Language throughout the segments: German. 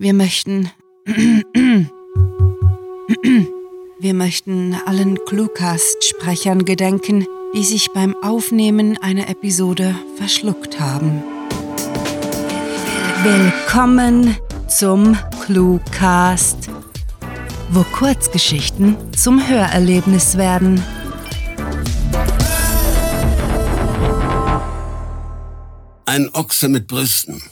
Wir möchten. Wir möchten allen Cluecast-Sprechern gedenken, die sich beim Aufnehmen einer Episode verschluckt haben. Willkommen zum Cluecast, wo Kurzgeschichten zum Hörerlebnis werden. Ein Ochse mit Brüsten.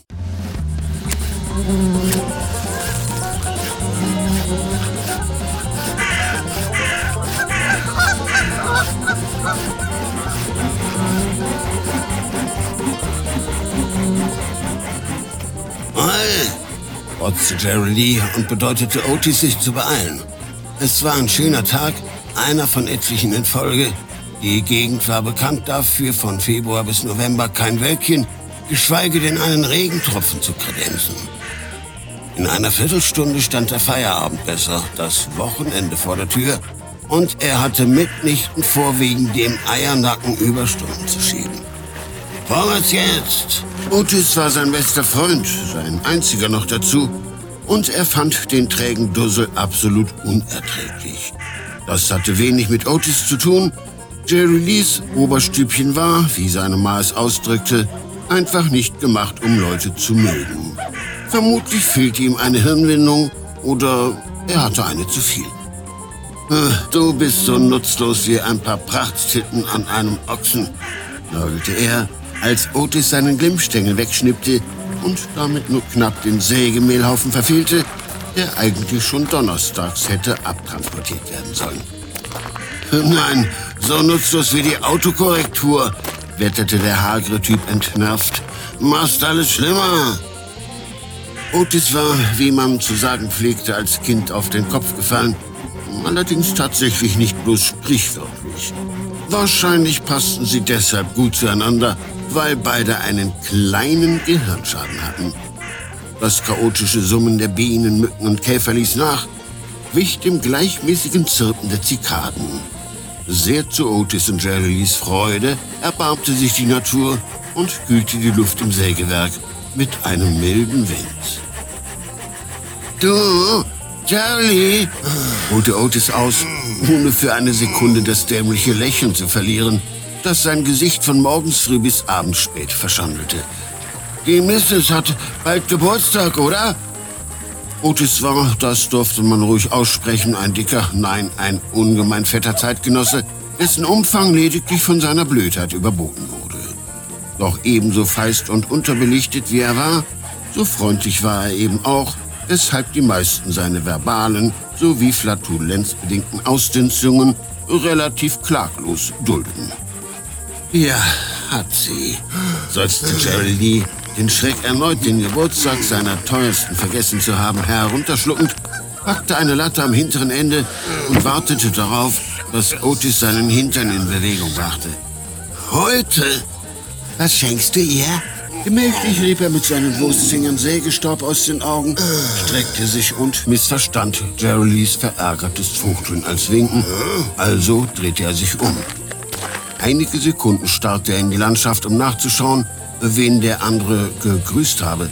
Rotzte Jerry Lee und bedeutete Otis, sich zu beeilen. Es war ein schöner Tag, einer von etlichen in Folge. Die Gegend war bekannt dafür, von Februar bis November kein Wölkchen, geschweige denn einen Regentropfen zu kredenzen. In einer Viertelstunde stand der Feierabend besser, das Wochenende vor der Tür, und er hatte mitnichten vor, wegen dem Eiernacken Überstunden zu schieben. Vorwärts jetzt! Otis war sein bester Freund, sein einziger noch dazu, und er fand den trägen Dussel absolut unerträglich. Das hatte wenig mit Otis zu tun. Jerry Lees Oberstübchen war, wie seine Ma es ausdrückte, einfach nicht gemacht, um Leute zu mögen. Vermutlich fehlte ihm eine Hirnwindung oder er hatte eine zu viel. Äh, du bist so nutzlos wie ein paar Prachttitten an einem Ochsen, nörgelte er, als Otis seinen Glimmstängel wegschnippte und damit nur knapp den Sägemehlhaufen verfehlte, der eigentlich schon donnerstags hätte abtransportiert werden sollen. Nein, so nutzlos wie die Autokorrektur, wetterte der hagere Typ entnervt. Machst alles schlimmer. Otis war, wie man zu sagen pflegte, als Kind auf den Kopf gefallen. Allerdings tatsächlich nicht bloß sprichwörtlich. Wahrscheinlich passten sie deshalb gut zueinander, weil beide einen kleinen Gehirnschaden hatten. Das chaotische Summen der Bienen, Mücken und Käfer ließ nach, wich dem gleichmäßigen Zirpen der Zikaden. Sehr zu Otis und Jerrys Freude erbarmte sich die Natur und kühlte die Luft im Sägewerk mit einem milden Wind. Du, Jerry, holte Otis aus, ohne für eine Sekunde das dämliche Lächeln zu verlieren, das sein Gesicht von morgens früh bis abends spät verschandelte. Die Mrs. hat bald Geburtstag, oder? Otis war, das durfte man ruhig aussprechen, ein dicker, nein, ein ungemein fetter Zeitgenosse, dessen Umfang lediglich von seiner Blödheit überboten wurde. Doch ebenso feist und unterbelichtet wie er war, so freundlich war er eben auch, weshalb die meisten seine verbalen sowie flatulenzbedingten Ausdünstungen relativ klaglos dulden. Ja, hat sie, seufzte Lee, den Schreck erneut den Geburtstag seiner teuersten vergessen zu haben, herunterschluckend, packte eine Latte am hinteren Ende und wartete darauf, dass Otis seinen Hintern in Bewegung brachte. Heute? Was schenkst du ihr? Gemächlich rieb er mit seinen Wurstfingern Sägestaub aus den Augen, streckte sich und missverstand Jerry Lees verärgertes Fuchteln als Winken, also drehte er sich um. Einige Sekunden starrte er in die Landschaft, um nachzuschauen, wen der andere gegrüßt habe.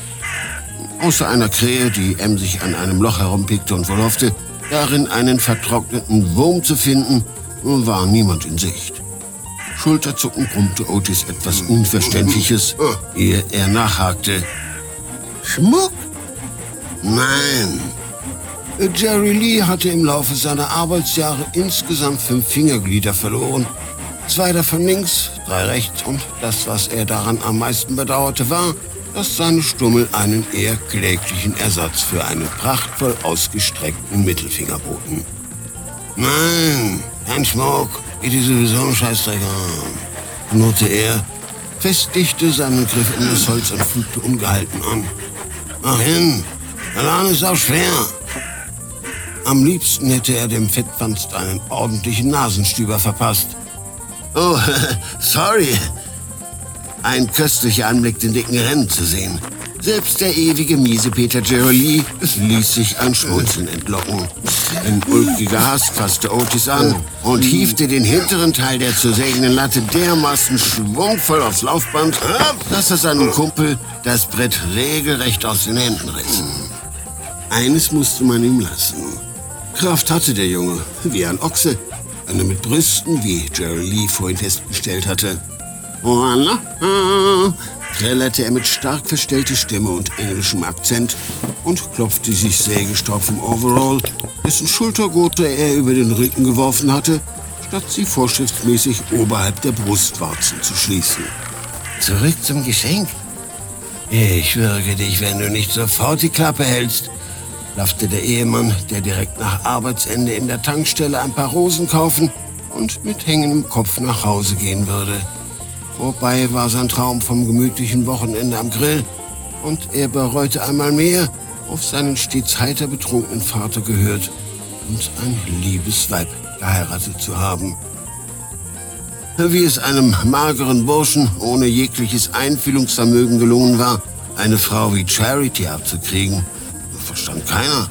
Außer einer Krähe, die emsig an einem Loch herumpickte und wohl hoffte, darin einen vertrockneten Wurm zu finden, war niemand in Sicht. Schulterzucken brummte Otis etwas Unverständliches, ehe er nachhakte. Schmuck? Nein. Jerry Lee hatte im Laufe seiner Arbeitsjahre insgesamt fünf Fingerglieder verloren. Zwei davon links, drei rechts und das, was er daran am meisten bedauerte, war, dass seine Stummel einen eher kläglichen Ersatz für einen prachtvoll ausgestreckten Mittelfinger boten. Nein, kein Schmuck, geht dir sowieso ein Scheißdreck an, knurrte er, festigte seinen Griff in das Holz und fügte ungehalten an. Mach hin, Laden ist auch schwer. Am liebsten hätte er dem Fettwanst einen ordentlichen Nasenstüber verpasst. Oh, sorry. Ein köstlicher Anblick, den dicken Rennen zu sehen. Selbst der ewige miese Peter Geroli ließ sich ein Schmunzeln entlocken. Ein ulkiger Hass fasste Otis an und hiefte den hinteren Teil der zu sägenden Latte dermaßen schwungvoll aufs Laufband, dass er seinem Kumpel das Brett regelrecht aus den Händen riss. eines musste man ihm lassen. Kraft hatte der Junge, wie ein Ochse. Eine mit Brüsten, wie Jerry Lee vorhin festgestellt hatte. Trällerte er mit stark verstellter Stimme und englischem Akzent und klopfte sich sägestopf Overall, dessen Schultergurte er über den Rücken geworfen hatte, statt sie vorschriftsmäßig oberhalb der Brustwarzen zu schließen. Zurück zum Geschenk. Ich würge dich, wenn du nicht sofort die Klappe hältst, laffte der Ehemann, der direkt nach Arbeitsende in der Tankstelle ein paar Rosen kaufen und mit hängendem Kopf nach Hause gehen würde. Vorbei war sein Traum vom gemütlichen Wochenende am Grill und er bereute einmal mehr, auf seinen stets heiter betrunkenen Vater gehört und ein liebes Weib geheiratet zu haben. Wie es einem mageren Burschen ohne jegliches Einfühlungsvermögen gelungen war, eine Frau wie Charity abzukriegen, verstand keiner.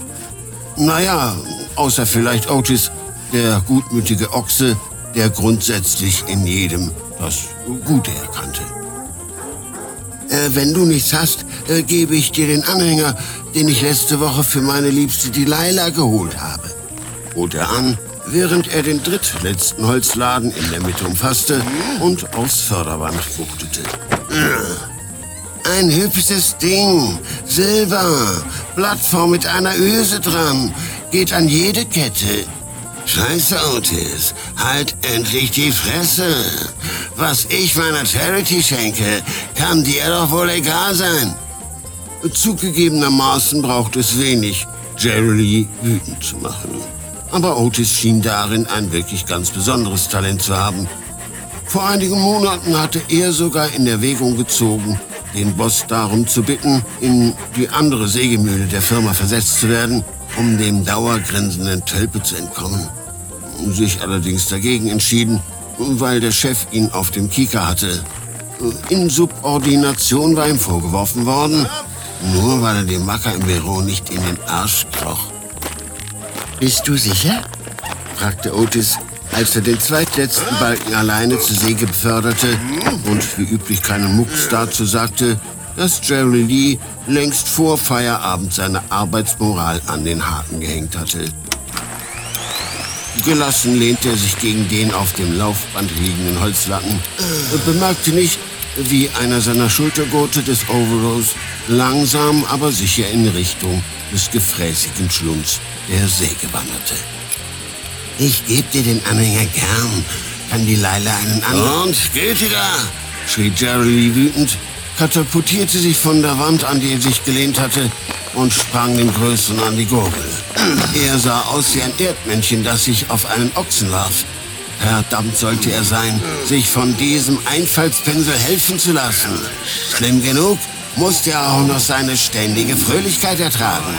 Naja, außer vielleicht Otis, der gutmütige Ochse, der grundsätzlich in jedem das Gute erkannte. Äh, wenn du nichts hast, äh, gebe ich dir den Anhänger, den ich letzte Woche für meine liebste Delilah geholt habe, bot er an, während er den drittletzten Holzladen in der Mitte umfasste und aufs Förderband fuchtete. Ein hübsches Ding, Silber, Plattform mit einer Öse dran, geht an jede Kette. Scheiße, Otis, halt endlich die Fresse. Was ich meiner Charity schenke, kann dir doch wohl egal sein. Zugegebenermaßen braucht es wenig, Jerry wütend zu machen. Aber Otis schien darin ein wirklich ganz besonderes Talent zu haben. Vor einigen Monaten hatte er sogar in Erwägung gezogen, den Boss darum zu bitten, in die andere Sägemühle der Firma versetzt zu werden, um dem dauergrinsenden Tölpe zu entkommen. Sich allerdings dagegen entschieden, weil der Chef ihn auf dem Kieker hatte. Insubordination war ihm vorgeworfen worden, nur weil er dem Macker im Büro nicht in den Arsch kroch. Bist du sicher? fragte Otis, als er den zweitletzten Balken alleine zur Säge beförderte und wie üblich keinen Mucks dazu sagte, dass Jerry Lee längst vor Feierabend seine Arbeitsmoral an den Haken gehängt hatte. Gelassen lehnte er sich gegen den auf dem Laufband liegenden Holzlatten und bemerkte nicht, wie einer seiner Schultergurte des Overalls langsam aber sicher in Richtung des gefräßigen Schlunds der Säge wanderte. Ich geb dir den Anhänger gern, kann die Leila einen anderen... Und geht da? schrie Jerry wütend, katapultierte sich von der Wand, an die er sich gelehnt hatte, und sprang dem Größeren an die Gurgel. Er sah aus wie ein Erdmännchen, das sich auf einen Ochsen warf. Verdammt sollte er sein, sich von diesem Einfallspinsel helfen zu lassen. Schlimm genug musste er auch noch seine ständige Fröhlichkeit ertragen.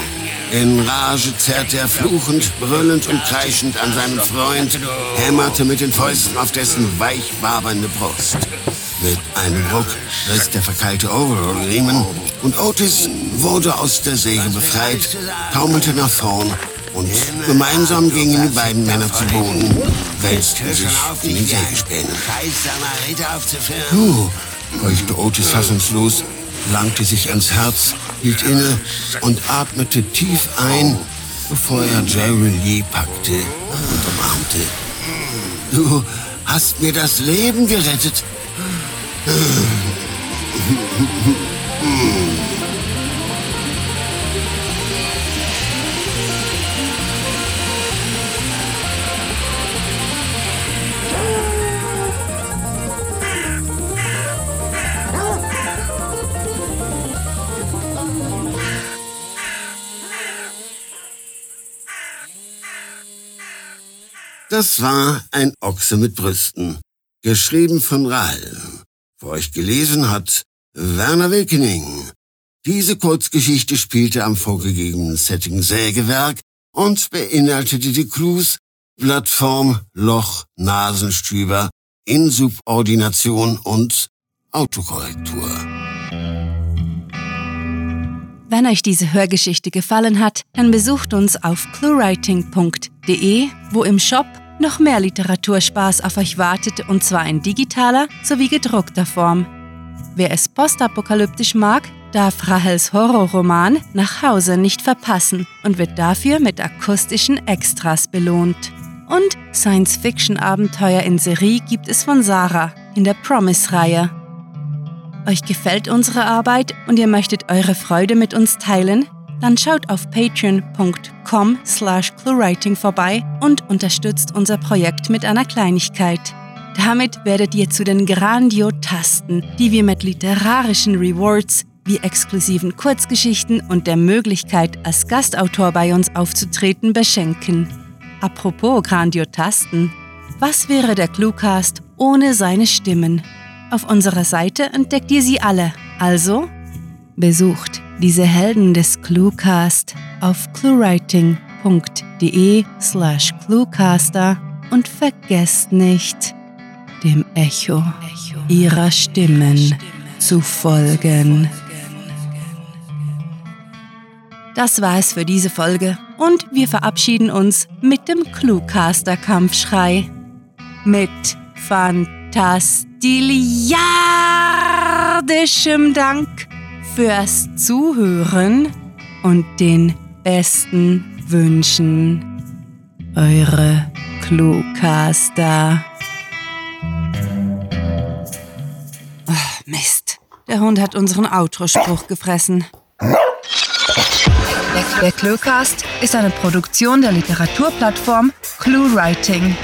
In Rage zerrte er fluchend, brüllend und kreischend an seinen Freund, hämmerte mit den Fäusten auf dessen weich wabernde Brust. Mit einem Ruck riss der verkeilte Overall-Riemen und Otis wurde aus der Säge befreit, taumelte nach vorn und gemeinsam gingen die beiden Männer zu Boden, wälzten sich die Sägespäne. Puh, keuchte Otis fassungslos, langte sich ans Herz, hielt inne und atmete tief ein, bevor er Jerry Lee packte und umarmte. Du hast mir das Leben gerettet. Das war ein Ochse mit Brüsten, geschrieben von Rahl. Für euch gelesen hat Werner Wilkening. Diese Kurzgeschichte spielte am vorgegebenen Setting Sägewerk und beinhaltete die Clues Plattform, Loch, Nasenstüber, Insubordination und Autokorrektur. Wenn euch diese Hörgeschichte gefallen hat, dann besucht uns auf cluewriting.de, wo im Shop noch mehr Literaturspaß auf euch wartet und zwar in digitaler sowie gedruckter Form. Wer es postapokalyptisch mag, darf Rahels Horrorroman Nach Hause nicht verpassen und wird dafür mit akustischen Extras belohnt. Und Science-Fiction-Abenteuer in Serie gibt es von Sarah in der Promise-Reihe. Euch gefällt unsere Arbeit und ihr möchtet eure Freude mit uns teilen? Dann schaut auf patreon.com slash cluewriting vorbei und unterstützt unser Projekt mit einer Kleinigkeit. Damit werdet ihr zu den Grandiotasten, die wir mit literarischen Rewards wie exklusiven Kurzgeschichten und der Möglichkeit, als Gastautor bei uns aufzutreten, beschenken. Apropos Grandiotasten, was wäre der Cluecast ohne seine Stimmen? Auf unserer Seite entdeckt ihr sie alle, also besucht diese Helden des Cluecast auf cluewriting.de slash cluecaster und vergesst nicht, dem Echo ihrer Stimmen zu folgen. Das war es für diese Folge und wir verabschieden uns mit dem Cluecaster-Kampfschrei. Mit fantastiliardischem Dank fürs Zuhören und den besten Wünschen. Eure Cluecaster. Ach, Mist. Der Hund hat unseren Outro-Spruch gefressen. Der Cluecast ist eine Produktion der Literaturplattform ClueWriting.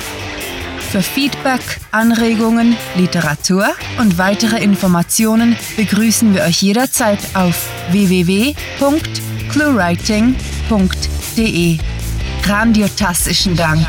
Für Feedback, Anregungen, Literatur und weitere Informationen begrüßen wir euch jederzeit auf www.cluewriting.de. Grandiotastischen Dank.